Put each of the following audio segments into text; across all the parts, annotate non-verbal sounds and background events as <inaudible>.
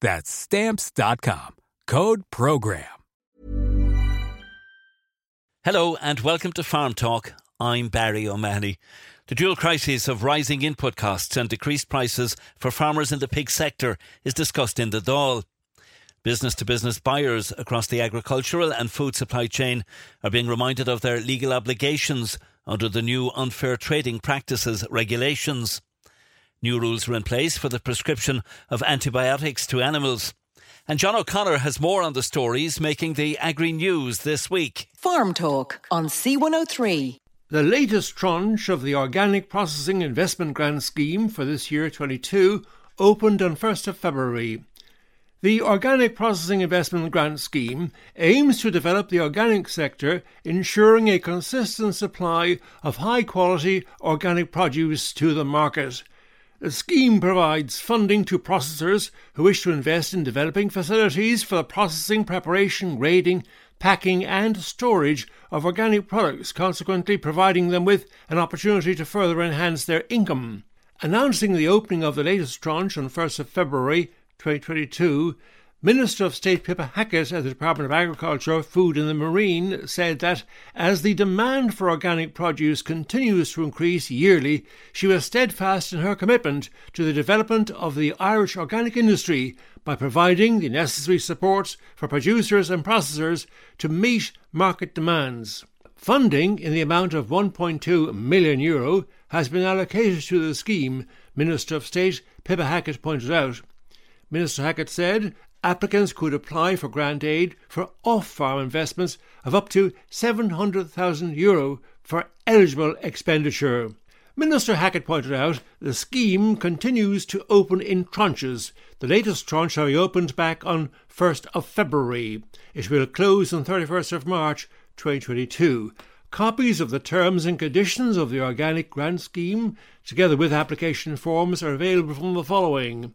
That's Stamps.com. Code PROGRAM. Hello and welcome to Farm Talk. I'm Barry O'Mahony. The dual crisis of rising input costs and decreased prices for farmers in the pig sector is discussed in the Dáil. Business to business buyers across the agricultural and food supply chain are being reminded of their legal obligations under the new unfair trading practices regulations. New rules are in place for the prescription of antibiotics to animals. And John O'Connor has more on the stories making the Agri News this week. Farm Talk on C103. The latest tranche of the Organic Processing Investment Grant Scheme for this year 22 opened on 1st of February. The Organic Processing Investment Grant Scheme aims to develop the organic sector, ensuring a consistent supply of high quality organic produce to the market. The scheme provides funding to processors who wish to invest in developing facilities for the processing, preparation, grading, packing, and storage of organic products, consequently providing them with an opportunity to further enhance their income. Announcing the opening of the latest tranche on 1st of February 2022, Minister of State Pippa Hackett at the Department of Agriculture, Food and the Marine said that as the demand for organic produce continues to increase yearly, she was steadfast in her commitment to the development of the Irish organic industry by providing the necessary support for producers and processors to meet market demands. Funding in the amount of 1.2 million euro has been allocated to the scheme, Minister of State Pippa Hackett pointed out. Minister Hackett said applicants could apply for grant aid for off farm investments of up to 700,000 euro for eligible expenditure. Minister Hackett pointed out the scheme continues to open in tranches. The latest tranche be opened back on 1st of February. It will close on 31st of March 2022. Copies of the terms and conditions of the organic grant scheme, together with application forms, are available from the following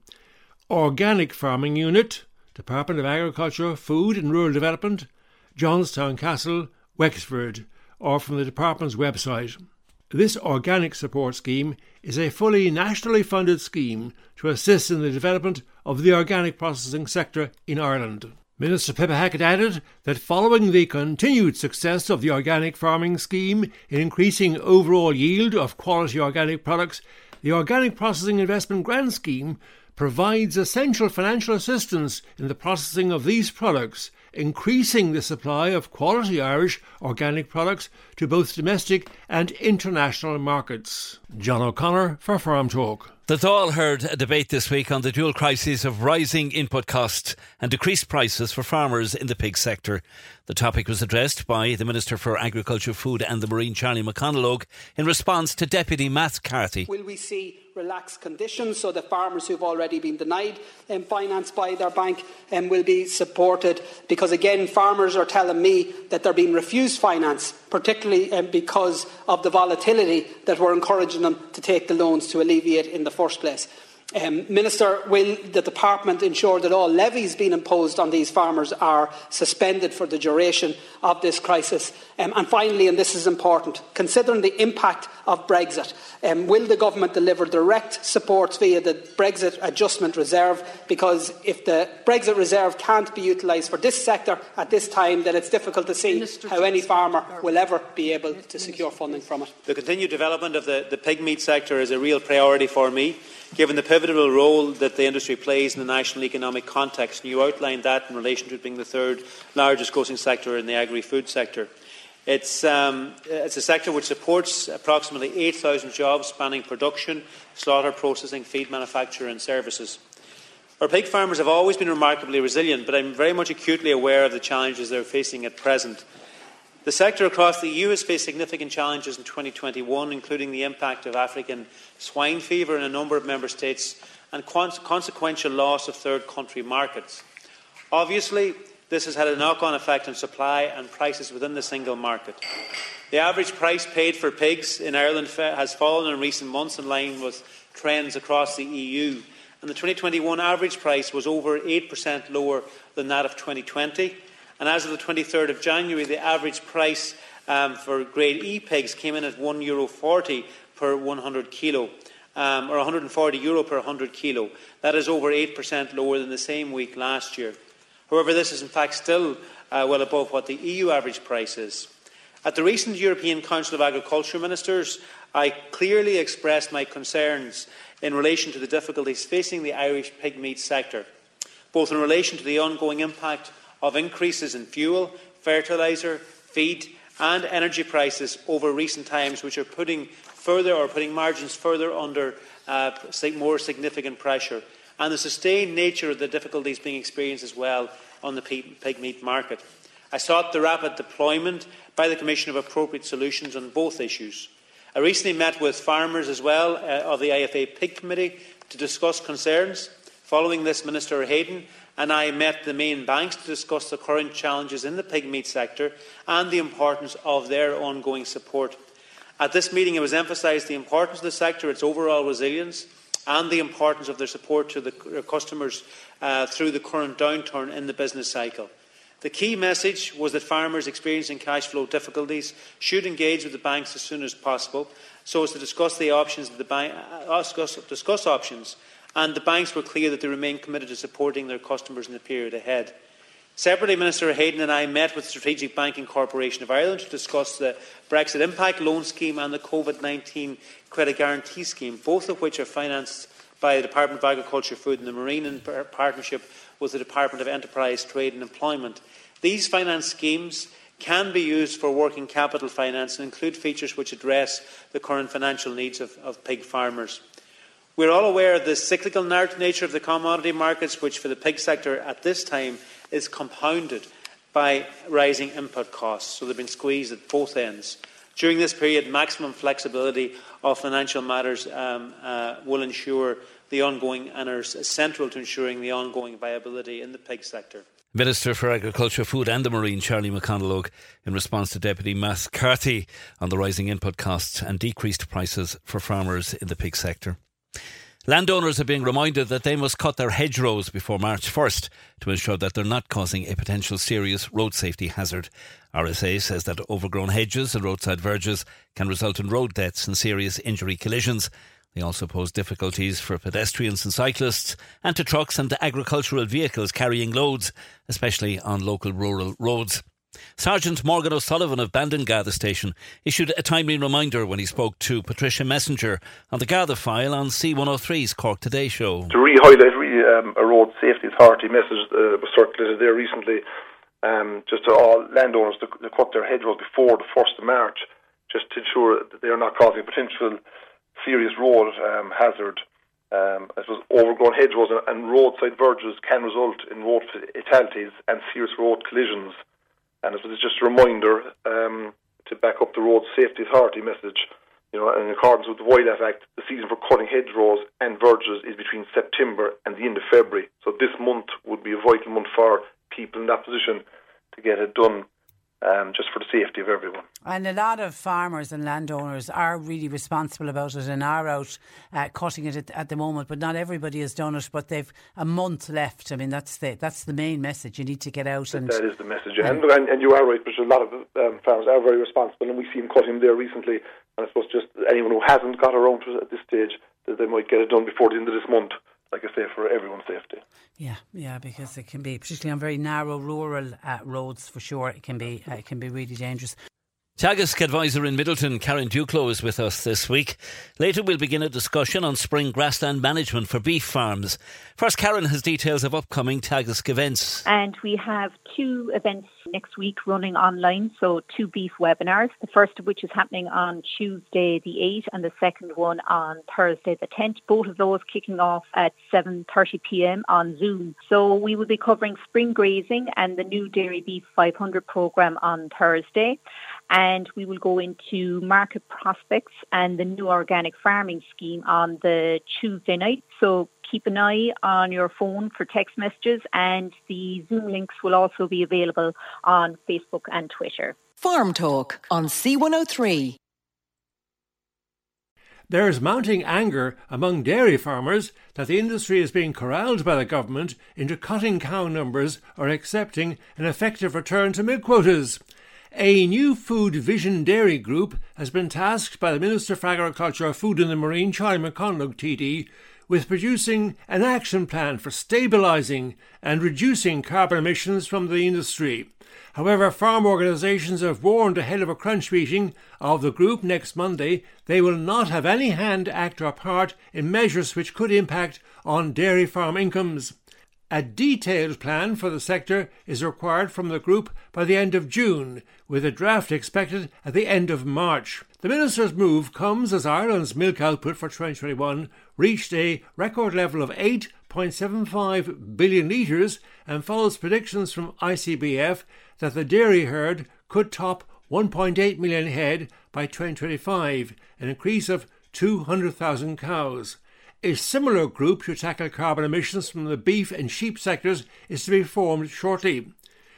Organic Farming Unit, Department of Agriculture, Food and Rural Development, Johnstown Castle, Wexford, or from the department's website. This organic support scheme is a fully nationally funded scheme to assist in the development of the organic processing sector in Ireland. Minister Pippa Hackett added that following the continued success of the organic farming scheme in increasing overall yield of quality organic products, the Organic Processing Investment Grant Scheme provides essential financial assistance in the processing of these products, increasing the supply of quality Irish organic products to both domestic and international markets. John O'Connor for Farm Talk. The Dáil heard a debate this week on the dual crises of rising input costs and decreased prices for farmers in the pig sector. The topic was addressed by the Minister for Agriculture, Food and the Marine, Charlie McConalogue, in response to Deputy Matt Carthy. Will we see relaxed conditions so that farmers who've already been denied um, finance by their bank um, will be supported? Because again, farmers are telling me that they're being refused finance, particularly um, because of the volatility that we're encouraging them to take the loans to alleviate in the first place. Um, Minister, will the Department ensure that all levies being imposed on these farmers are suspended for the duration of this crisis? Um, and finally, and this is important, considering the impact of Brexit, um, will the Government deliver direct support via the Brexit Adjustment Reserve? Because if the Brexit Reserve can't be utilised for this sector at this time, then it's difficult to see Minister how any farmer will ever be able to secure funding from it. The continued development of the, the pig meat sector is a real priority for me given the pivotal role that the industry plays in the national economic context. And you outlined that in relation to it being the third largest grossing sector in the agri-food sector. It's, um, it's, a sector which supports approximately 8,000 jobs spanning production, slaughter, processing, feed manufacture and services. Our pig farmers have always been remarkably resilient, but I'm very much acutely aware of the challenges they're facing at present. The sector across the EU has faced significant challenges in 2021, including the impact of African swine fever in a number of member states and consequential loss of third country markets. Obviously, this has had a knock on effect on supply and prices within the single market. The average price paid for pigs in Ireland has fallen in recent months in line with trends across the EU, and the 2021 average price was over 8% lower than that of 2020 and as of the 23rd of January, the average price um, for grade E pigs came in at €1.40 Euro per 100 kilo, um, or 140 euro per 100 kilo. That is over 8% lower than the same week last year. However, this is in fact still uh, well above what the EU average price is. At the recent European Council of Agriculture Ministers, I clearly expressed my concerns in relation to the difficulties facing the Irish pig meat sector, both in relation to the ongoing impact of increases in fuel, fertiliser, feed, and energy prices over recent times, which are putting further or putting margins further under uh, more significant pressure, and the sustained nature of the difficulties being experienced as well on the pig meat market. I sought the rapid deployment by the Commission of appropriate solutions on both issues. I recently met with farmers as well uh, of the IFA Pig Committee to discuss concerns. Following this, Minister Heydon and I met the main banks to discuss the current challenges in the pig meat sector and the importance of their ongoing support. At this meeting, it was emphasised the importance of the sector, its overall resilience, and the importance of their support to the customers uh, through the current downturn in the business cycle. The key message was that farmers experiencing cash flow difficulties should engage with the banks as soon as possible so as to discuss the options the bank, uh, discuss, discuss options and the banks were clear that they remain committed to supporting their customers in the period ahead. Separately, Minister Heydon and I met with the Strategic Banking Corporation of Ireland to discuss the Brexit Impact Loan Scheme and the COVID 19 Credit Guarantee Scheme, both of which are financed by the Department of Agriculture, Food and the Marine in partnership with the Department of Enterprise, Trade and Employment. These finance schemes can be used for working capital finance and include features which address the current financial needs of, of pig farmers. We are all aware of the cyclical nature of the commodity markets, which for the pig sector at this time is compounded by rising input costs. So they've been squeezed at both ends. During this period, maximum flexibility of financial matters um, uh, will ensure the ongoing and are central to ensuring the ongoing viability in the pig sector. Minister for Agriculture, Food and the Marine, Charlie McConalogue, in response to Deputy Carthy on the rising input costs and decreased prices for farmers in the pig sector. Landowners are being reminded that they must cut their hedgerows before March 1st to ensure that they're not causing a potential serious road safety hazard. RSA says that overgrown hedges and roadside verges can result in road deaths and serious injury collisions. They also pose difficulties for pedestrians and cyclists and to trucks and agricultural vehicles carrying loads, especially on local rural roads. Sergeant Morgan O'Sullivan of Bandon Garda Station issued a timely reminder when he spoke to Patricia Messinger on the Gather file on C103's Cork Today show. To re highlight um, a road safety authority message uh, was circulated there recently, um, just to all landowners to, to cut their hedgerows before the 1st of March, just to ensure that they are not causing potential serious road um, hazard. Um, I suppose overgrown hedgerows and roadside verges can result in road fatalities and serious road collisions. And it was just a reminder um, to back up the Road Safety Authority message. You know, in accordance with the Wildlife Act, the season for cutting hedgerows and verges is between September and the end of February. So this month would be a vital month for people in that position to get it done um, just for the safety of everyone. And a lot of farmers and landowners are really responsible about it and are out uh, cutting it at, at, the moment, but not everybody has done it. But they've a month left. I mean, that's the that's the main message. You need to get out and that is the message. And and, and you are right, but a lot of um, farmers are very responsible, and we see them cutting there recently. And I suppose just anyone who hasn't got around to it at this stage, that they might get it done before the end of this month like I say, for everyone's safety. Yeah, yeah, because it can be, particularly on very narrow rural uh, roads, for sure, it can be uh, it can be really dangerous. Teagasc advisor in Midleton, Karen Duclos, is with us this week. Later, we'll begin a discussion on spring grassland management for beef farms. First, Karen has details of upcoming Teagasc events. And we have two events next week running online, so two beef webinars. The first of which is happening on Tuesday the 8th and the second one on Thursday the 10th. Both of those kicking off at 7.30pm on Zoom. So we will be covering spring grazing and the new Dairy Beef 500 programme on Thursday and we will go into market prospects and the new organic farming scheme on the Tuesday night. So keep an eye on your phone for text messages and the Zoom links will also be available on Facebook and Twitter. Farm Talk on C103. There is mounting anger among dairy farmers that the industry is being corralled by the government into cutting cow numbers or accepting an effective return to milk quotas. A new food vision dairy group has been tasked by the Minister for Agriculture, Food and the Marine, Charlie McConalogue TD, with producing an action plan for stabilising and reducing carbon emissions from the industry. However, farm organisations have warned ahead of a crunch meeting of the group next Monday they will not have any hand, act, or part in measures which could impact on dairy farm incomes. A detailed plan for the sector is required from the group by the end of June, with a draft expected at the end of March. The Minister's move comes as Ireland's milk output for 2021 reached a record level of 8.75 billion litres and follows predictions from ICBF that the dairy herd could top 1.8 million head by 2025, an increase of 200,000 cows. A similar group to tackle carbon emissions from the beef and sheep sectors is to be formed shortly.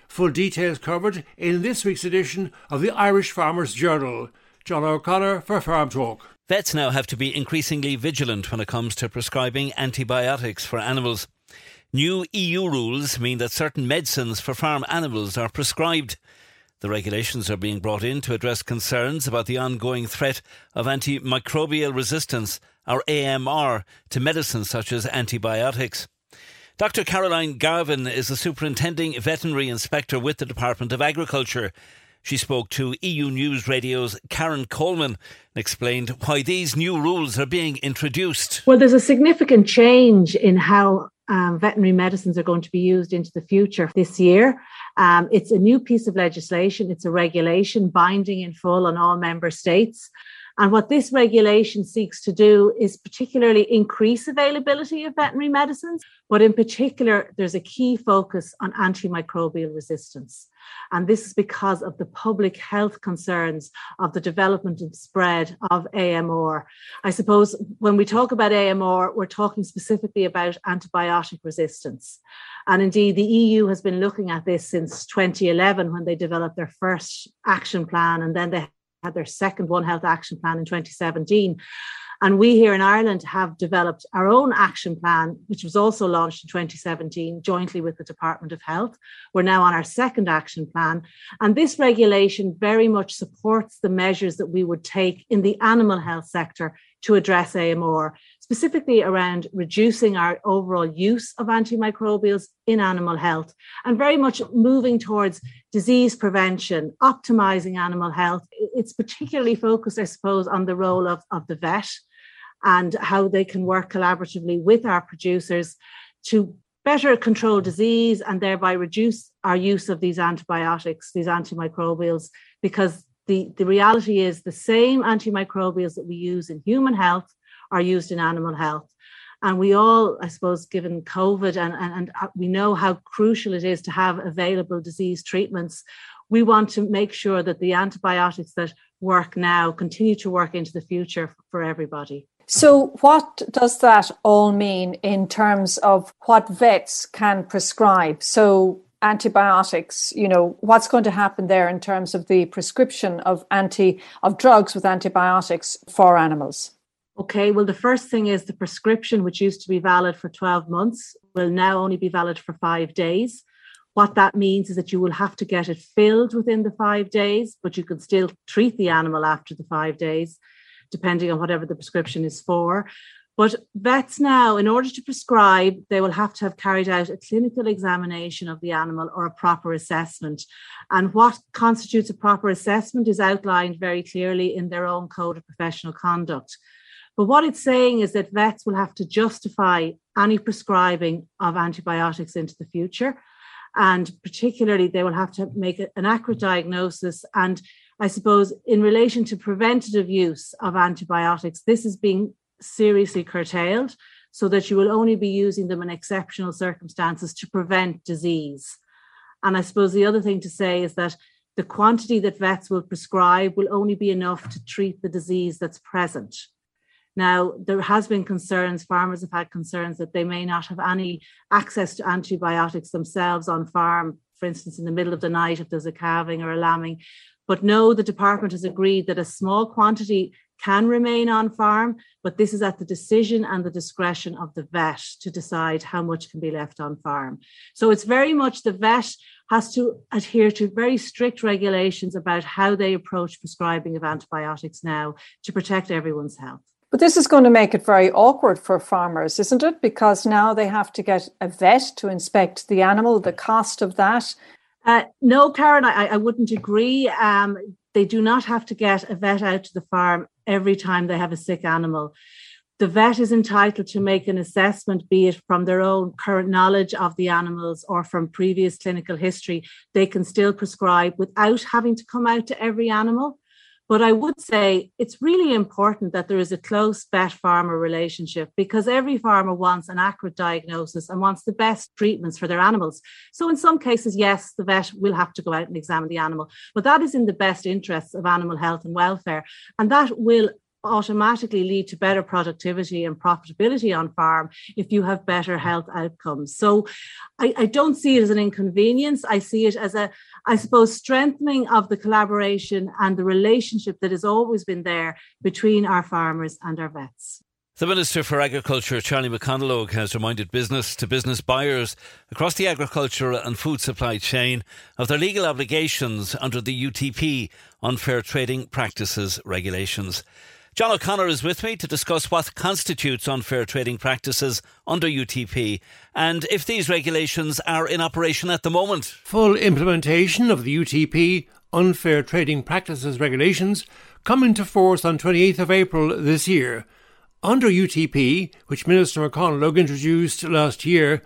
Full details covered in this week's edition of the Irish Farmers Journal. John O'Connor for Farm Talk. Vets now have to be increasingly vigilant when it comes to prescribing antibiotics for animals. New EU rules mean that certain medicines for farm animals are prescribed. The regulations are being brought in to address concerns about the ongoing threat of antimicrobial resistance, or AMR, to medicines such as antibiotics. Dr. Caroline Garvan is the superintending veterinary inspector with the Department of Agriculture. She spoke to EU News Radio's Karen Coleman and explained why these new rules are being introduced. Well, there's a significant change in how um, veterinary medicines are going to be used into the future this year. Um, it's a new piece of legislation, it's a regulation binding in full on all member states. And what this regulation seeks to do is particularly increase availability of veterinary medicines, but in particular, there's a key focus on antimicrobial resistance. And this is because of the public health concerns of the development and spread of AMR. I suppose when we talk about AMR, we're talking specifically about antibiotic resistance. And indeed, the EU has been looking at this since 2011 when they developed their first action plan, and then they had their second One Health action plan in 2017. And we here in Ireland have developed our own action plan, which was also launched in 2017 jointly with the Department of Health. We're now on our second action plan. And this regulation very much supports the measures that we would take in the animal health sector to address AMR, specifically around reducing our overall use of antimicrobials in animal health and very much moving towards disease prevention, optimizing animal health. It's particularly focused, I suppose, on the role of, of the vet and how they can work collaboratively with our producers to better control disease and thereby reduce our use of these antibiotics, these antimicrobials, because the, the reality is the same antimicrobials that we use in human health are used in animal health. And we all, I suppose, given COVID, and, and, and uh, we know how crucial it is to have available disease treatments, we want to make sure that the antibiotics that work now continue to work into the future for everybody. So, what does that all mean in terms of what vets can prescribe? So, antibiotics, you know, what's going to happen there in terms of the prescription of anti of drugs with antibiotics for animals? Okay, well, the first thing is the prescription, which used to be valid for 12 months, will now only be valid for five days. What that means is that you will have to get it filled within the five days, but you can still treat the animal after the five days, depending on whatever the prescription is for. But vets now, in order to prescribe, they will have to have carried out a clinical examination of the animal or a proper assessment. And what constitutes a proper assessment is outlined very clearly in their own code of professional conduct. But what it's saying is that vets will have to justify any prescribing of antibiotics into the future. And particularly, they will have to make an accurate diagnosis. And I suppose, in relation to preventative use of antibiotics, this is being seriously curtailed so that you will only be using them in exceptional circumstances to prevent disease. And I suppose the other thing to say is that the quantity that vets will prescribe will only be enough to treat the disease that's present. Now, there has been concerns, farmers have had concerns that they may not have any access to antibiotics themselves on farm, for instance, in the middle of the night if there's a calving or a lambing. But no, the department has agreed that a small quantity can remain on farm, but this is at the decision and the discretion of the vet to decide how much can be left on farm. So it's very much the vet has to adhere to very strict regulations about how they approach prescribing of antibiotics now to protect everyone's health. But this is going to make it very awkward for farmers, isn't it? Because now they have to get a vet to inspect the animal, the cost of that. Uh, no, Karen, I, I wouldn't agree. Um, they do not have to get a vet out to the farm every time they have a sick animal. The vet is entitled to make an assessment, be it from their own current knowledge of the animals or from previous clinical history. They can still prescribe without having to come out to every animal. But I would say it's really important that there is a close vet farmer relationship because every farmer wants an accurate diagnosis and wants the best treatments for their animals. So, in some cases, yes, the vet will have to go out and examine the animal, but that is in the best interests of animal health and welfare. And that will automatically lead to better productivity and profitability on farm if you have better health outcomes. So I, I, don't see it as an inconvenience. I see it as a, I suppose, strengthening of the collaboration and the relationship that has always been there between our farmers and our vets. The Minister for Agriculture, Charlie McConalogue, has reminded business to business buyers across the agricultural and food supply chain of their legal obligations under the UTP Unfair Trading Practices Regulations. John O'Connor is with me to discuss what constitutes unfair trading practices under UTP and if these regulations are in operation at the moment. Full implementation of the UTP Unfair Trading Practices regulations come into force on 28th of April this year. Under UTP, which Minister McConalogue introduced last year,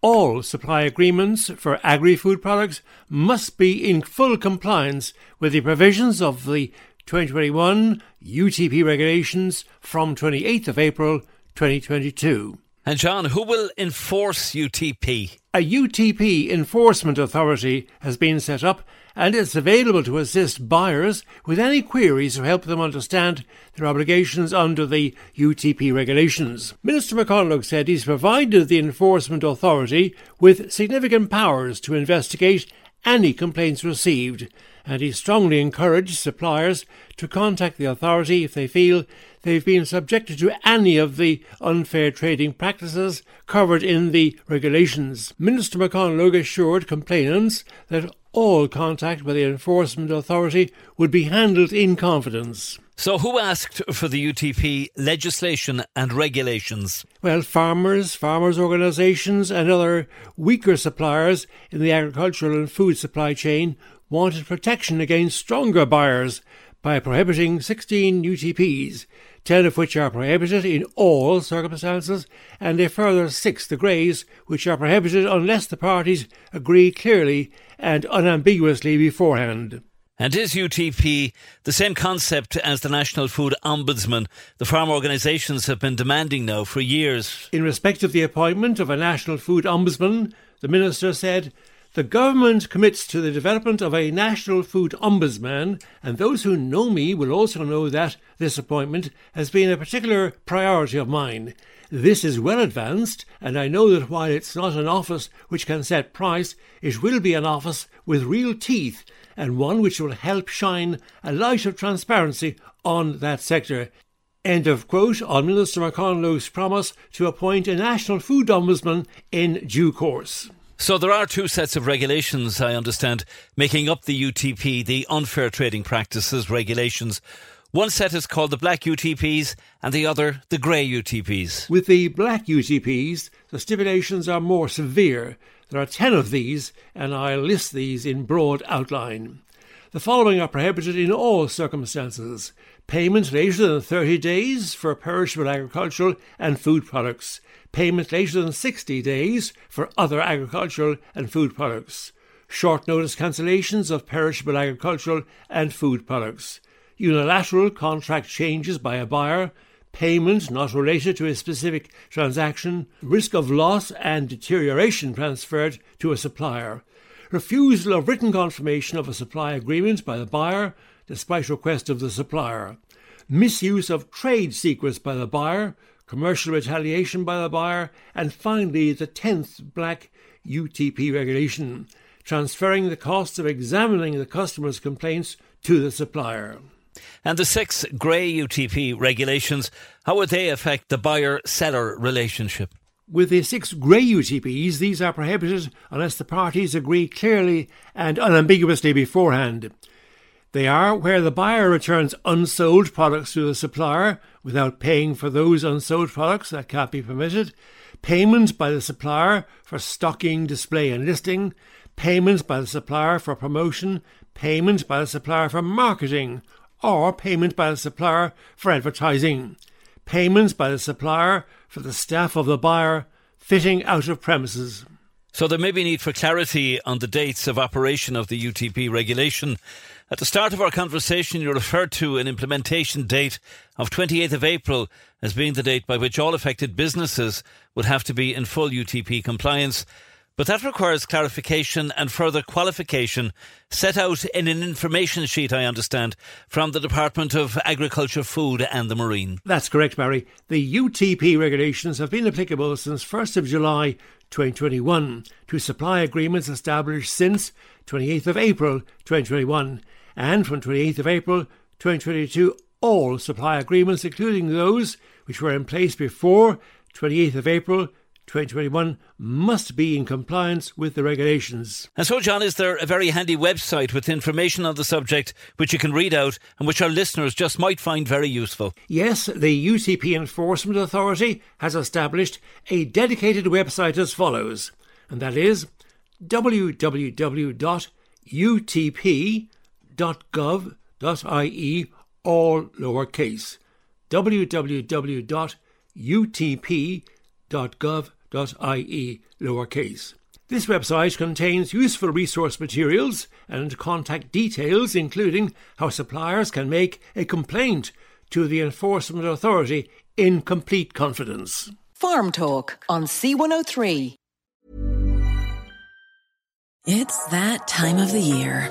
all supply agreements for agri food products must be in full compliance with the provisions of the 2021 UTP regulations from 28th of April 2022. And John, who will enforce UTP? A UTP enforcement authority has been set up and it's available to assist buyers with any queries or help them understand their obligations under the UTP regulations. Minister McConalogue said he's provided the enforcement authority with significant powers to investigate any complaints received, and he strongly encouraged suppliers to contact the authority if they feel they've been subjected to any of the unfair trading practices covered in the regulations. Minister McConalogue assured complainants that all contact with the enforcement authority would be handled in confidence. So, who asked for the UTP legislation and regulations? Well, farmers, farmers' organisations, and other weaker suppliers in the agricultural and food supply chain wanted protection against stronger buyers by prohibiting 16 UTPs, 10 of which are prohibited in all circumstances, and a further six the greys, which are prohibited unless the parties agree clearly and unambiguously beforehand. And is UTP the same concept as the National Food Ombudsman the farm organisations have been demanding now for years? In respect of the appointment of a National Food Ombudsman, the Minister said The government commits to the development of a national food ombudsman, and those who know me will also know that this appointment has been a particular priority of mine. This is well advanced, and I know that while it's not an office which can set price, it will be an office with real teeth and one which will help shine a light of transparency on that sector. End of quote on Minister McConalogue's promise to appoint a national food ombudsman in due course. So there are two sets of regulations, I understand, making up the UTP, the Unfair Trading Practices Regulations. One set is called the black UTPs and the other the grey UTPs. With the black UTPs, the stipulations are more severe. There are 10 of these, and I'll list these in broad outline. The following are prohibited in all circumstances payment later than 30 days for perishable agricultural and food products, payment later than 60 days for other agricultural and food products, short notice cancellations of perishable agricultural and food products, unilateral contract changes by a buyer, payment not related to a specific transaction, risk of loss and deterioration transferred to a supplier, refusal of written confirmation of a supply agreement by the buyer despite request of the supplier, misuse of trade secrets by the buyer, commercial retaliation by the buyer, and finally the 10th Black UTP regulation, transferring the cost of examining the customer's complaints to the supplier. And the six grey UTP regulations, how would they affect the buyer seller relationship? With the six grey UTPs, these are prohibited unless the parties agree clearly and unambiguously beforehand. They are where the buyer returns unsold products to the supplier without paying for those unsold products that can't be permitted, payment by the supplier for stocking, display, and listing, payment by the supplier for promotion, payment by the supplier for marketing, or payment by the supplier for advertising, payment by the supplier for the staff of the buyer fitting out of premises. So there may be need for clarity on the dates of operation of the UTP regulation at the start of our conversation, you referred to an implementation date of 28th of April as being the date by which all affected businesses would have to be in full UTP compliance. But that requires clarification and further qualification set out in an information sheet, I understand, from the Department of Agriculture, Food and the Marine. That's correct, Barry. The UTP regulations have been applicable since 1st of July 2021 to supply agreements established since 28th of April 2021 and from 28th of April 2022 all supply agreements, including those which were in place before 28th of April 2021 must be in compliance with the regulations. And so, John, is there a very handy website with information on the subject which you can read out and which our listeners just might find very useful? Yes, the UTP Enforcement Authority has established a dedicated website as follows, and that is www.utp.com www.gov.ie, all lowercase. www.utp.gov.ie, lowercase. This website contains useful resource materials and contact details, including how suppliers can make a complaint to the Enforcement Authority in complete confidence. Farm Talk on C103. It's that time of the year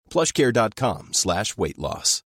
plushcare.com slash weight loss.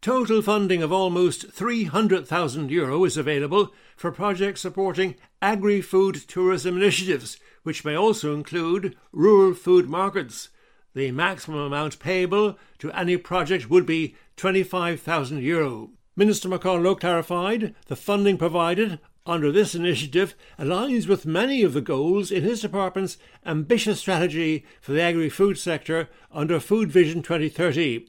Total funding of almost €300,000 is available for projects supporting agri-food tourism initiatives, which may also include rural food markets. The maximum amount payable to any project would be €25,000. Minister McConalogue clarified the funding provided under this initiative aligns with many of the goals in his department's ambitious strategy for the agri-food sector under Food Vision 2030.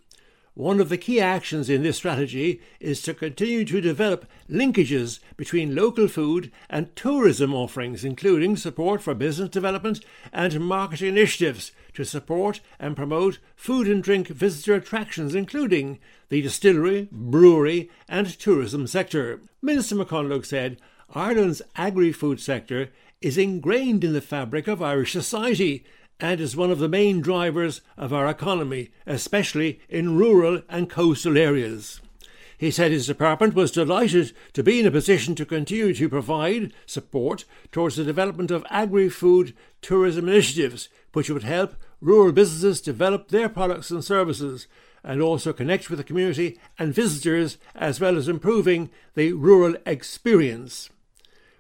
One of the key actions in this strategy is to continue to develop linkages between local food and tourism offerings, including support for business development and marketing initiatives to support and promote food and drink visitor attractions, including the distillery, brewery, and tourism sector. Minister McConalogue said Ireland's agri food sector is ingrained in the fabric of Irish society and is one of the main drivers of our economy, especially in rural and coastal areas. He said his department was delighted to be in a position to continue to provide support towards the development of agri food tourism initiatives, which would help rural businesses develop their products and services and also connect with the community and visitors, as well as improving the rural experience.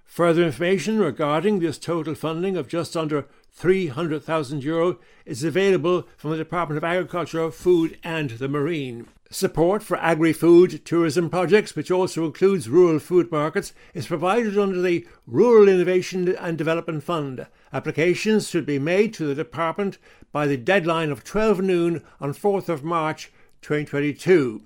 Further information regarding this total funding of just under €300,000 is available from the Department of Agriculture, Food and the Marine. Support for agri food tourism projects, which also includes rural food markets, is provided under the Rural Innovation and Development Fund. Applications should be made to the Department by the deadline of 12 noon on 4th of March 2022.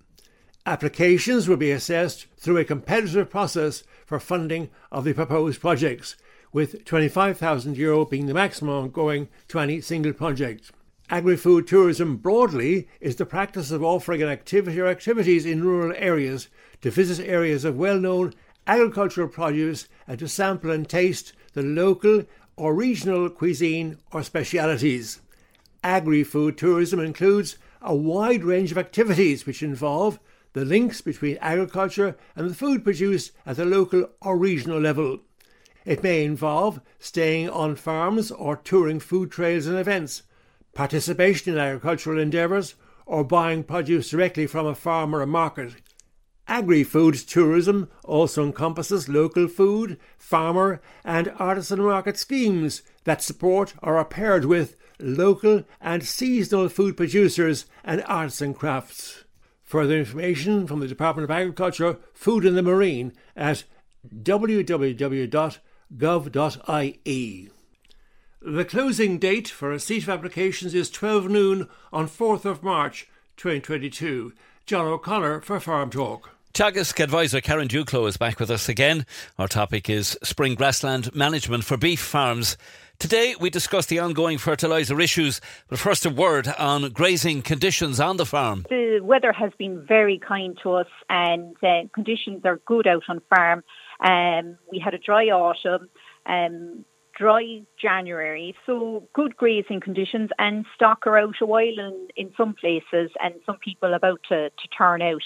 Applications will be assessed through a competitive process for funding of the proposed projects with €25,000 being the maximum going to any single project. Agri-food tourism broadly is the practice of offering an activity or activities in rural areas to visit areas of well-known agricultural produce and to sample and taste the local or regional cuisine or specialities. Agri-food tourism includes a wide range of activities which involve the links between agriculture and the food produced at the local or regional level. It may involve staying on farms or touring food trails and events, participation in agricultural endeavours, or buying produce directly from a farm or a market. Agri food tourism also encompasses local food, farmer, and artisan market schemes that support or are paired with local and seasonal food producers and artisan crafts. Further information from the Department of Agriculture, Food and the Marine at www.gov.ie. The closing date for receipt of applications is 12 noon on 4th of March 2022. John O'Connor for Farm Talk. Teagasc advisor Karen Duclos is back with us again. Our topic is spring grassland management for beef farms. Today we discuss the ongoing fertiliser issues, but first a word on grazing conditions on the farm. The weather has been very kind to us and uh, conditions are good out on farm. Um, we had a dry autumn, um, dry January, so good grazing conditions and stock are out a while in, in some places and some people about to, to turn out.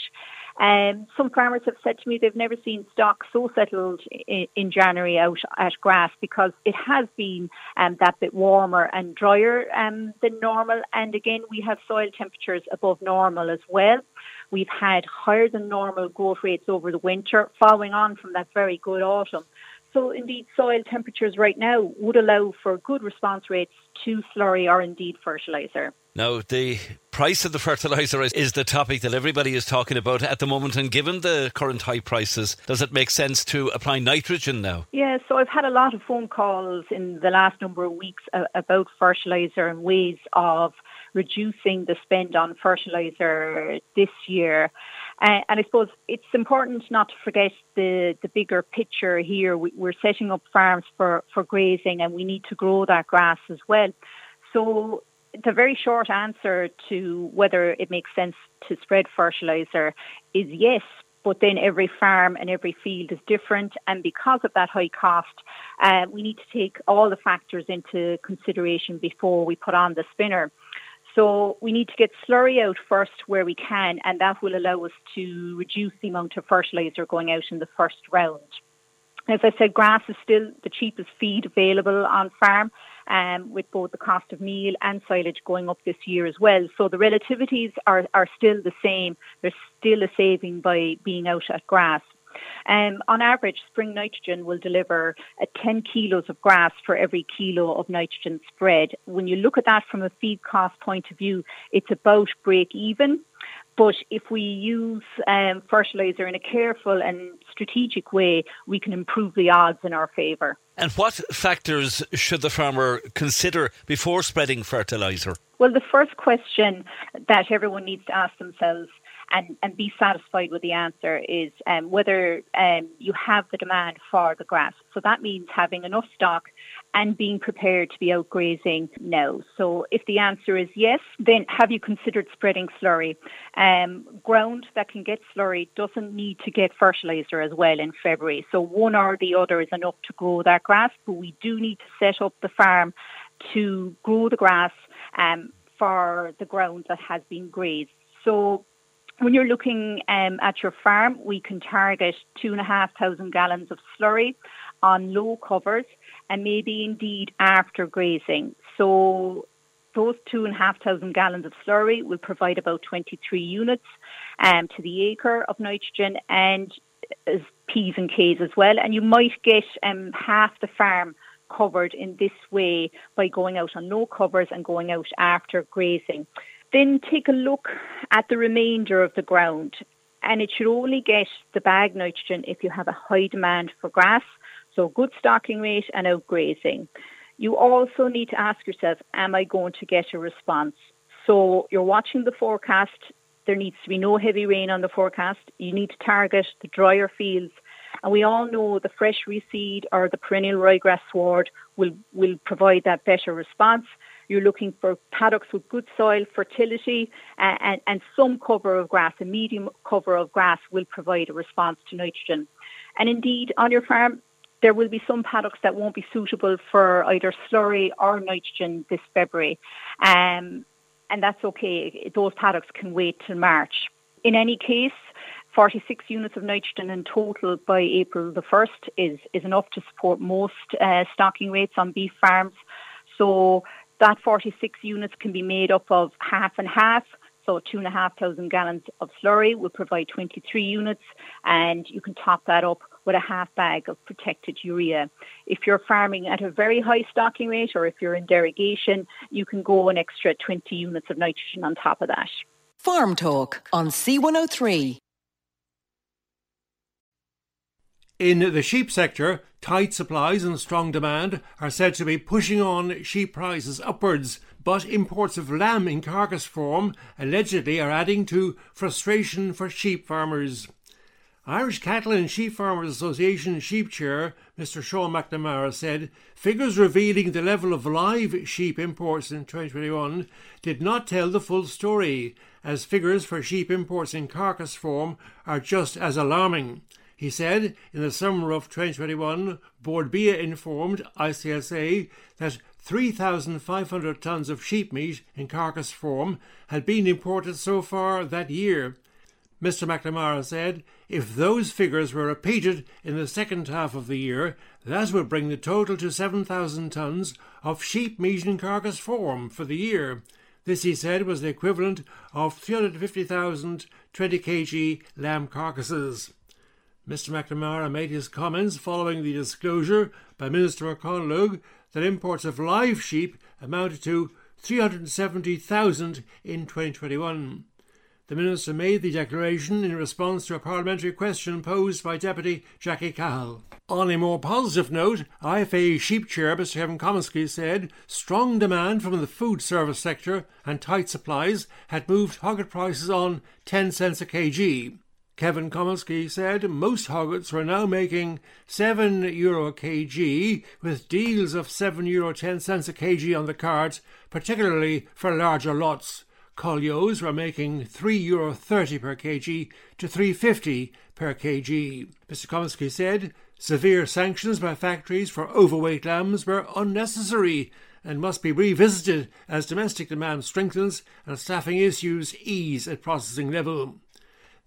Um, some farmers have said to me they've never seen stock so settled in, in January out at grass because it has been um, that bit warmer and drier um, than normal. And again, we have soil temperatures above normal as well. We've had higher than normal growth rates over the winter, following on from that very good autumn. So, indeed, soil temperatures right now would allow for good response rates to slurry or indeed fertiliser. Now, the price of the fertiliser is, the topic that everybody is talking about at the moment. And given the current high prices, does it make sense to apply nitrogen now? Yeah, so I've had a lot of phone calls in the last number of weeks about fertiliser and ways of reducing the spend on fertiliser this year. Uh, and I suppose it's important not to forget the, the bigger picture here. We, we're setting up farms for, for grazing and we need to grow that grass as well. So the very short answer to whether it makes sense to spread fertiliser is yes, but then every farm and every field is different. And because of that high cost, uh, we need to take all the factors into consideration before we put on the spinner. So we need to get slurry out first where we can, and that will allow us to reduce the amount of fertilizer going out in the first round. As I said, grass is still the cheapest feed available on farm, um, with both the cost of meal and silage going up this year as well. So the relativities are, are still the same. There's still a saving by being out at grass. Um, on average, spring nitrogen will deliver uh, 10 kilos of grass for every kilo of nitrogen spread. When you look at that from a feed cost point of view, it's about break even. But if we use um, fertiliser in a careful and strategic way, we can improve the odds in our favour. And what factors should the farmer consider before spreading fertiliser? Well, the first question that everyone needs to ask themselves and, and be satisfied with the answer is um, whether um, you have the demand for the grass. So that means having enough stock and being prepared to be out grazing now. So if the answer is yes, then have you considered spreading slurry? Um, ground that can get slurry doesn't need to get fertiliser as well in February. So one or the other is enough to grow that grass, but we do need to set up the farm to grow the grass um, for the ground that has been grazed. So when you're looking um, at your farm, we can target two and a half thousand gallons of slurry on low covers and maybe indeed after grazing. So those two and a half thousand gallons of slurry will provide about 23 units um, to the acre of nitrogen and as P's and K's as well. And you might get um, half the farm covered in this way by going out on no covers and going out after grazing. Then take a look at the remainder of the ground. And it should only get the bag nitrogen if you have a high demand for grass, so good stocking rate and outgrazing. You also need to ask yourself, am I going to get a response? So you're watching the forecast. There needs to be no heavy rain on the forecast. You need to target the drier fields. And we all know the fresh reseed or the perennial ryegrass sward will, will provide that better response. You're looking for paddocks with good soil fertility uh, and, and some cover of grass, a medium cover of grass will provide a response to nitrogen. And indeed, on your farm, there will be some paddocks that won't be suitable for either slurry or nitrogen this February. Um, and that's okay. Those paddocks can wait till March. In any case, 46 units of nitrogen in total by April the 1st is, is enough to support most uh, stocking rates on beef farms. So that 46 units can be made up of half and half. So two and a half thousand gallons of slurry will provide 23 units and you can top that up with a half bag of protected urea. If you're farming at a very high stocking rate or if you're in derogation, you can go an extra 20 units of nitrogen on top of that. Farm Talk on C103. In the sheep sector, tight supplies and strong demand are said to be pushing on sheep prices upwards, but imports of lamb in carcass form allegedly are adding to frustration for sheep farmers. Irish Cattle and Sheep Farmers Association sheep chair Mr. Sean McNamara said figures revealing the level of live sheep imports in 2021 did not tell the full story, as figures for sheep imports in carcass form are just as alarming. He said in the summer of 2021, Bord Bia informed ICSA that 3,500 tonnes of sheep meat in carcass form had been imported so far that year. Mr. McNamara said if those figures were repeated in the second half of the year, that would bring the total to 7,000 tonnes of sheep meat in carcass form for the year. This, he said, was the equivalent of 350,000 20 kg lamb carcasses. Mr McNamara made his comments following the disclosure by Minister O'Connell that imports of live sheep amounted to 370,000 in 2021. The Minister made the declaration in response to a parliamentary question posed by Deputy Jackie Cahill. On a more positive note, IFA Sheep Chair Mr Kevin Comiskey said strong demand from the food service sector and tight supplies had moved hogget prices on 10 cents a kg. Kevin Comiskey said most hoggets were now making 7 euro a kg, with deals of 7 euro 10 cents a kg on the cards, particularly for larger lots. Cull ewes were making €3.30 per kg to €3.50 per kg. Mr. Comiskey said severe sanctions by factories for overweight lambs were unnecessary and must be revisited as domestic demand strengthens and staffing issues ease at processing level.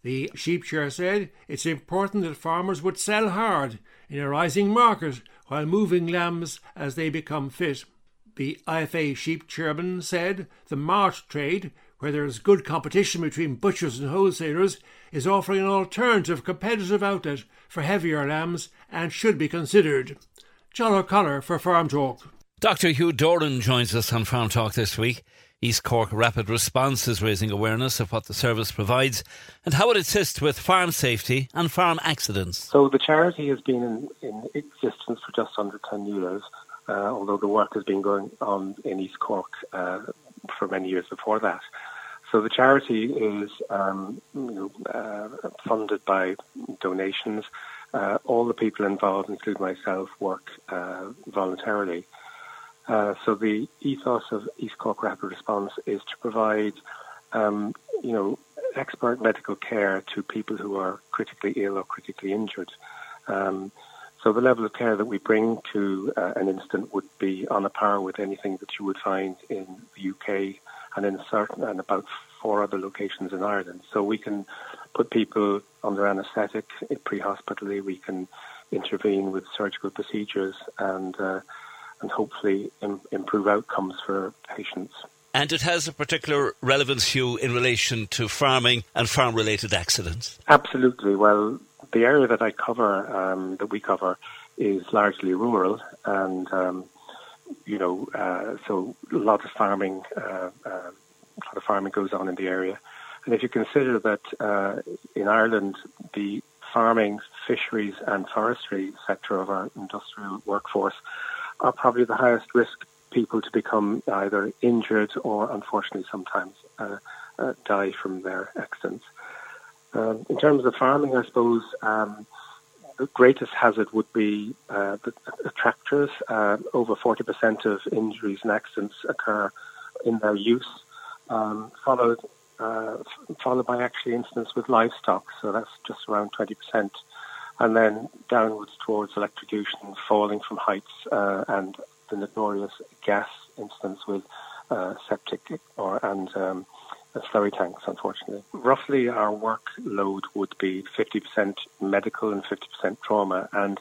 The sheep chair said it's important that farmers would sell hard in a rising market while moving lambs as they become fit. The IFA sheep chairman said the mart trade, where there is good competition between butchers and wholesalers, is offering an alternative competitive outlet for heavier lambs and should be considered. John O'Connor for Farm Talk. Dr. Hugh Doran joins us on Farm Talk this week. East Cork Rapid Response is raising awareness of what the service provides and how it assists with farm safety and farm accidents. So, the charity has been in, in existence for just under 10 years, although the work has been going on in East Cork uh, for many years before that. So, the charity is um, you know, uh, funded by donations. Uh, all the people involved, including myself, work uh, voluntarily. Uh, so the ethos of East Cork Rapid Response is to provide, um, you know, expert medical care to people who are critically ill or critically injured. Um, so the level of care that we bring to uh, an incident would be on a par with anything that you would find in the UK and in certain and about four other locations in Ireland. So we can put people under anaesthetic pre-hospitally. We can intervene with surgical procedures and uh, and hopefully Im- improve outcomes for patients. And it has a particular relevance, Hugh, in relation to farming and farm related accidents? Absolutely. Well, the area that I cover, um, that we cover, is largely rural, and um, you know, uh, so a lot of farming, uh, uh, a lot of farming goes on in the area. And if you consider that uh, in Ireland, the farming, fisheries, and forestry sector of our industrial workforce are probably the highest risk people to become either injured or, unfortunately, sometimes uh, uh, die from their accidents. Um, in terms of farming, I suppose um, the greatest hazard would be uh, the, the, tractors. Uh, over 40% of injuries and accidents occur in their use, um, followed uh, followed by actually incidents with livestock. So that's just around 20% and then downwards towards electrocution, falling from heights, uh, and the notorious gas incidents with uh, septic or and um, slurry tanks. Unfortunately, roughly our workload would be 50% medical and 50% trauma, and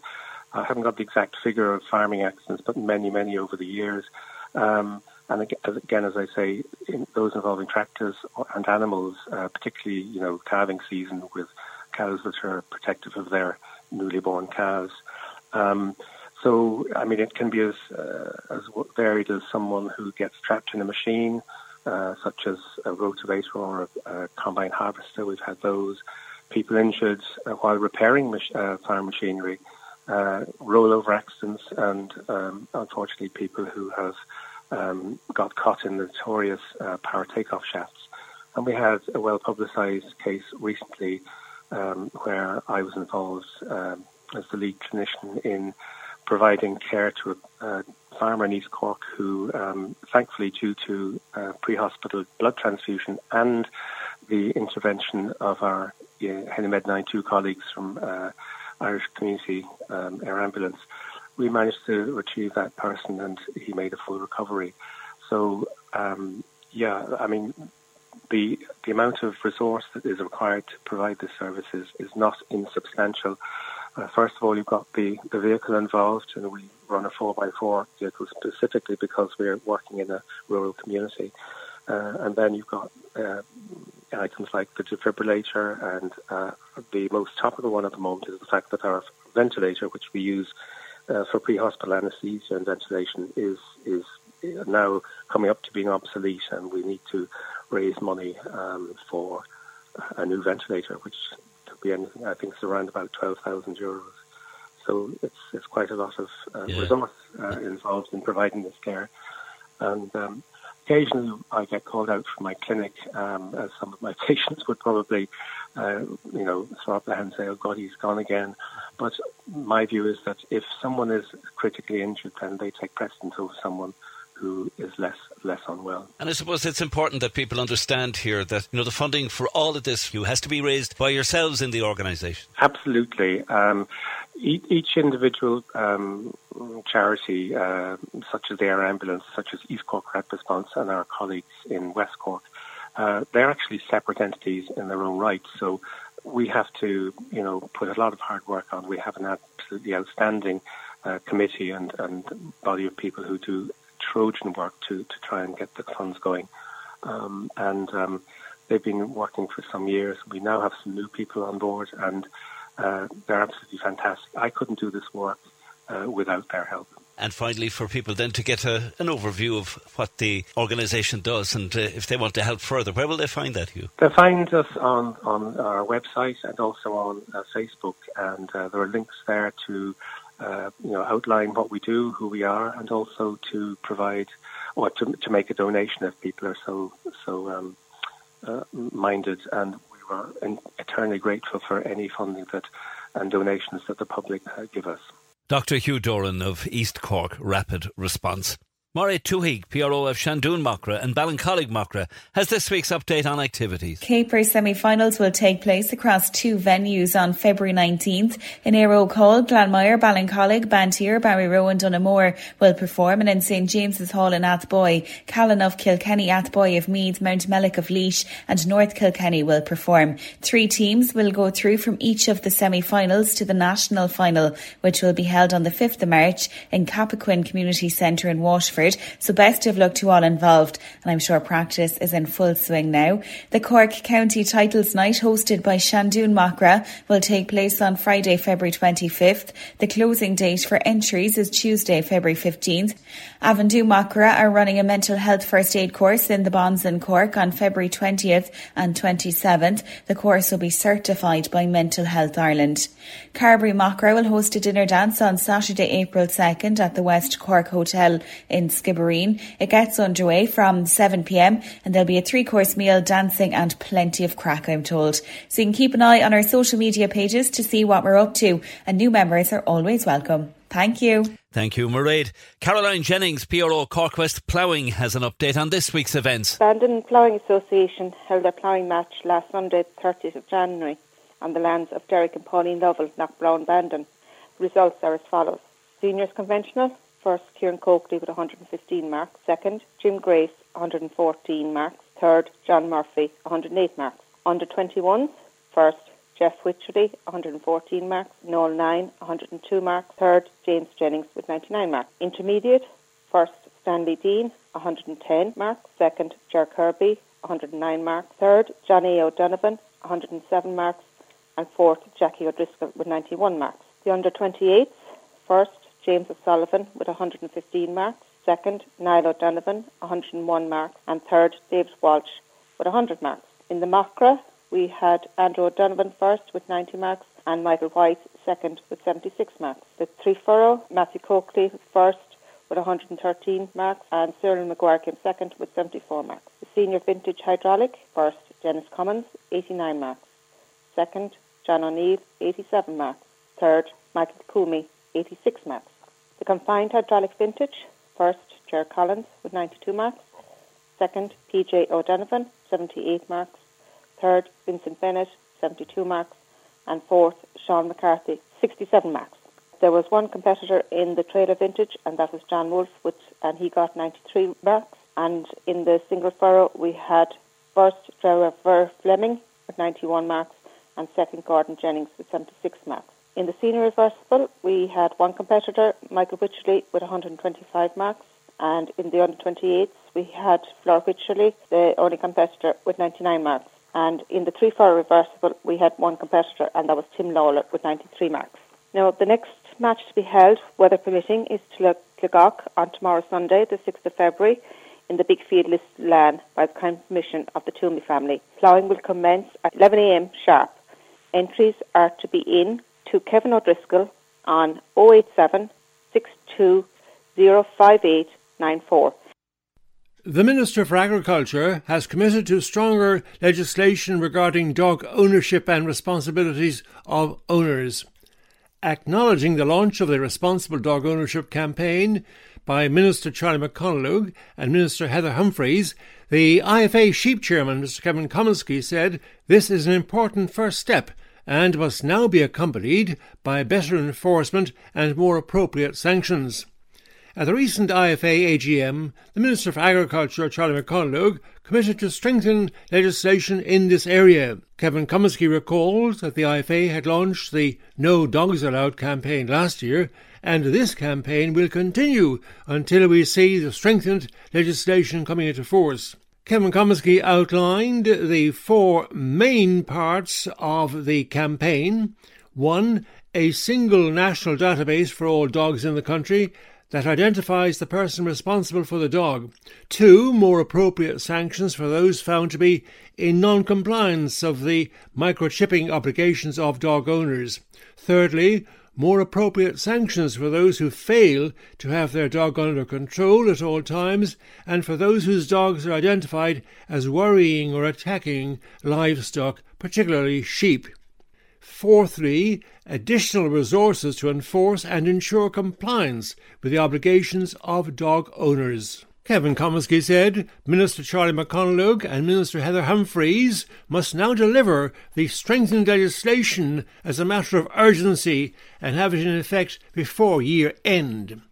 I haven't got the exact figure of farming accidents, but many, many over the years. Um, and again, as I say, in those involving tractors and animals, uh, particularly you know calving season with cows that are protective of their newly born calves. Um, so, I mean, it can be as uh, as varied as someone who gets trapped in a machine, uh, such as a rotavator or a, a, combine harvester. We've had those people injured uh, while repairing mach- uh, farm machinery, uh, rollover accidents, and um, unfortunately, people who have um, got caught in notorious uh, power takeoff shafts. And we had a well publicised case recently um, where I was involved um, as the lead clinician in providing care to a, a farmer in East Cork who, um, thankfully, due to uh, pre-hospital blood transfusion and the intervention of our uh, Helimed 92 colleagues from uh, Irish Community um, Air Ambulance, we managed to retrieve that person and he made a full recovery. So, um, yeah, I mean, the the amount of resource that is required to provide this service is, is not insubstantial. Uh, first of all, you've got the, the vehicle involved, and we run a 4x4 vehicle specifically because we're working in a rural community. Uh, and then you've got uh, items like the defibrillator, and uh, the most topical one at the moment is the fact that our ventilator, which we use uh, for pre-hospital anesthesia and ventilation, is is now coming up to being obsolete, and we need to raise money um, for a new ventilator, which be anything. I think it's around about twelve thousand euros. So it's it's quite a lot of uh, yeah. resource uh, involved in providing this care, and um, occasionally I get called out from my clinic, um, as some of my <laughs> patients would probably, uh, you know, throw up their hands and say, "Oh God, he's gone again." But my view is that if someone is critically injured, then they take precedence over someone who is less less unwell. And I suppose it's important that people understand here that you know the funding for all of this you has to be raised by yourselves in the organisation. Absolutely. Um, each individual um, charity, uh, such as the Air Ambulance, such as East Cork Rapid Response, and our colleagues in West Cork, uh, they're actually separate entities in their own right. So we have to, you know, put a lot of hard work on. We have an absolutely outstanding uh, committee and, and body of people who do Trojan work to, to try and get the funds going. Um, and um, they've been working for some years. We now have some new people on board, and uh, they're absolutely fantastic. I couldn't do this work uh, without their help. And finally, for people then to get a, an overview of what the organisation does and uh, if they want to help further, where will they find that, Hugh? They find us on, on our website and also on uh, Facebook, and uh, there are links there to uh, you know outline what we do, who we are, and also to provide or to, to make a donation if people are so so um, uh, minded. And we were eternally grateful for any funding that and donations that the public uh, give us. Dr. Hugh Doran of East Cork Rapid Response. Mairead Tuhig, PRO of Shandoon Macra and Ballincollig Macra, has this week's update on activities. Caper semi-finals will take place across two venues on February 19th. In Aero Call, Glanmire, Ballincollig, Banteer, Barryroe, Donoughmore will perform and in St James's Hall in Athboy, Callan of Kilkenny, Athboy of Meath, Mountmellick of Laois and North Kilkenny will perform. Three teams will go through from each of the semi-finals to the national final, which will be held on the 5th of March in Cappoquin Community Centre in Waterford so best of luck to all involved, and I'm sure practice is in full swing now. The Cork County Titles Night, hosted by Shandoon Macra, will take place on Friday, February 25th. The closing date for entries is Tuesday, February 15th. Avondhu Macra are running a mental health first aid course in the Bonds in Cork on February 20th and 27th. The course will be certified by Mental Health Ireland. Carbery Macra will host a dinner dance on Saturday, April 2nd at the West Cork Hotel in Skibbereen. It gets underway from 7pm and there'll be a three course meal, dancing and plenty of crack, I'm told. So you can keep an eye on our social media pages to see what we're up to and new members are always welcome. Thank you. Thank you, Mairead. Caroline Jennings, PRO Cork West Ploughing, has an update on this week's events. Bandon Ploughing Association held their ploughing match last Sunday, 30th of January, on the lands of Derek and Pauline Lovell, Knockbrown Bandon. Results are as follows. Seniors Conventional, First, Kieran Coakley with 115 marks. Second, Jim Grace, 114 marks. Third, John Murphy, 108 marks. Under 21s, first, Jeff Wycherley, 114 marks. Noel 9, 102 marks. Third, James Jennings with 99 marks. Intermediate, first, Stanley Dean, 110 marks. Second, Ger Kirby, 109 marks. Third, Johnny O'Donovan, 107 marks. And fourth, Jackie O'Driscoll with 91 marks. The under 28s, first, James O'Sullivan with 115 marks. Second, Niall O'Donovan, 101 marks. And third, David Walsh with 100 marks. In the Macra, we had Andrew O'Donovan first with 90 marks and Michael White second with 76 marks. The three furrow, Matthew Coakley first with 113 marks and Cyril McGuire came second with 74 marks. The senior vintage hydraulic, first Dennis Cummins, 89 marks. Second, John O'Neill, 87 marks. Third, Michael Coomey, 86 marks. The confined hydraulic vintage, first, Ger Collins with 92 marks. Second, PJ O'Donovan, 78 marks. Third, Vincent Bennett, 72 marks. And fourth, Sean McCarthy, 67 marks. There was one competitor in the trailer vintage, and that was John Wolfe, with, and he got 93 marks. And in the single furrow, we had first Trevor Fleming with 91 marks, and second Gordon Jennings with 76 marks. In the senior reversible, we had one competitor, Michael Wycherley, with 125 marks. And in the under 28s, we had Flor Wycherley, the only competitor, with 99 marks. And in the three four reversible, we had one competitor, and that was Tim Lawler with 93 marks. Now, the next match to be held, weather permitting, is to Clegok on tomorrow Sunday, the 6th of February, in the Big Field listed land by the kind permission of the Toomey family. Ploughing will commence at 11am sharp. Entries are to be in to Kevin O'Driscoll on 087 The Minister for Agriculture has committed to stronger legislation regarding dog ownership and responsibilities of owners. Acknowledging the launch of the Responsible Dog Ownership campaign, by Minister Charlie McConalogue and Minister Heather Humphreys, the IFA Sheep Chairman, Mr. Kevin Comiskey, said this is an important first step and must now be accompanied by better enforcement and more appropriate sanctions. At the recent IFA AGM, the Minister for Agriculture, Charlie McConalogue, committed to strengthen legislation in this area. Kevin Comiskey recalled that the IFA had launched the No Dogs Allowed campaign last year, and this campaign will continue until we see the strengthened legislation coming into force. Kevin Comiskey outlined the four main parts of the campaign. One, a single national database for all dogs in the country that identifies the person responsible for the dog. Two, more appropriate sanctions for those found to be in non compliance of the microchipping obligations of dog owners. Thirdly, more appropriate sanctions for those who fail to have their dog under control at all times, and for those whose dogs are identified as worrying or attacking livestock, particularly sheep. Fourthly, additional resources to enforce and ensure compliance with the obligations of dog owners. Kevin Comiskey said Minister Charlie McConalogue and Minister Heather Humphreys must now deliver the strengthened legislation as a matter of urgency and have it in effect before year end.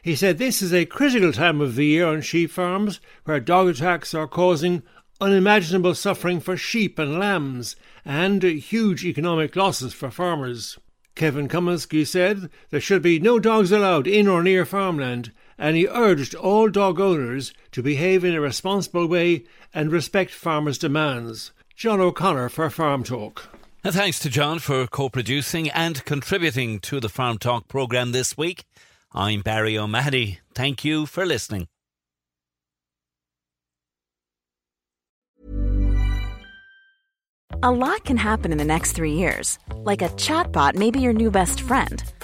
He said this is a critical time of the year on sheep farms where dog attacks are causing unimaginable suffering for sheep and lambs and huge economic losses for farmers. Kevin Comiskey said there should be no dogs allowed in or near farmland and he urged all dog owners to behave in a responsible way and respect farmers' demands. John O'Connor for Farm Talk. And thanks to John for co producing and contributing to the Farm Talk programme this week. I'm Barry O'Mahony. Thank you for listening. A lot can happen in the next three years. Like a chatbot may be your new best friend.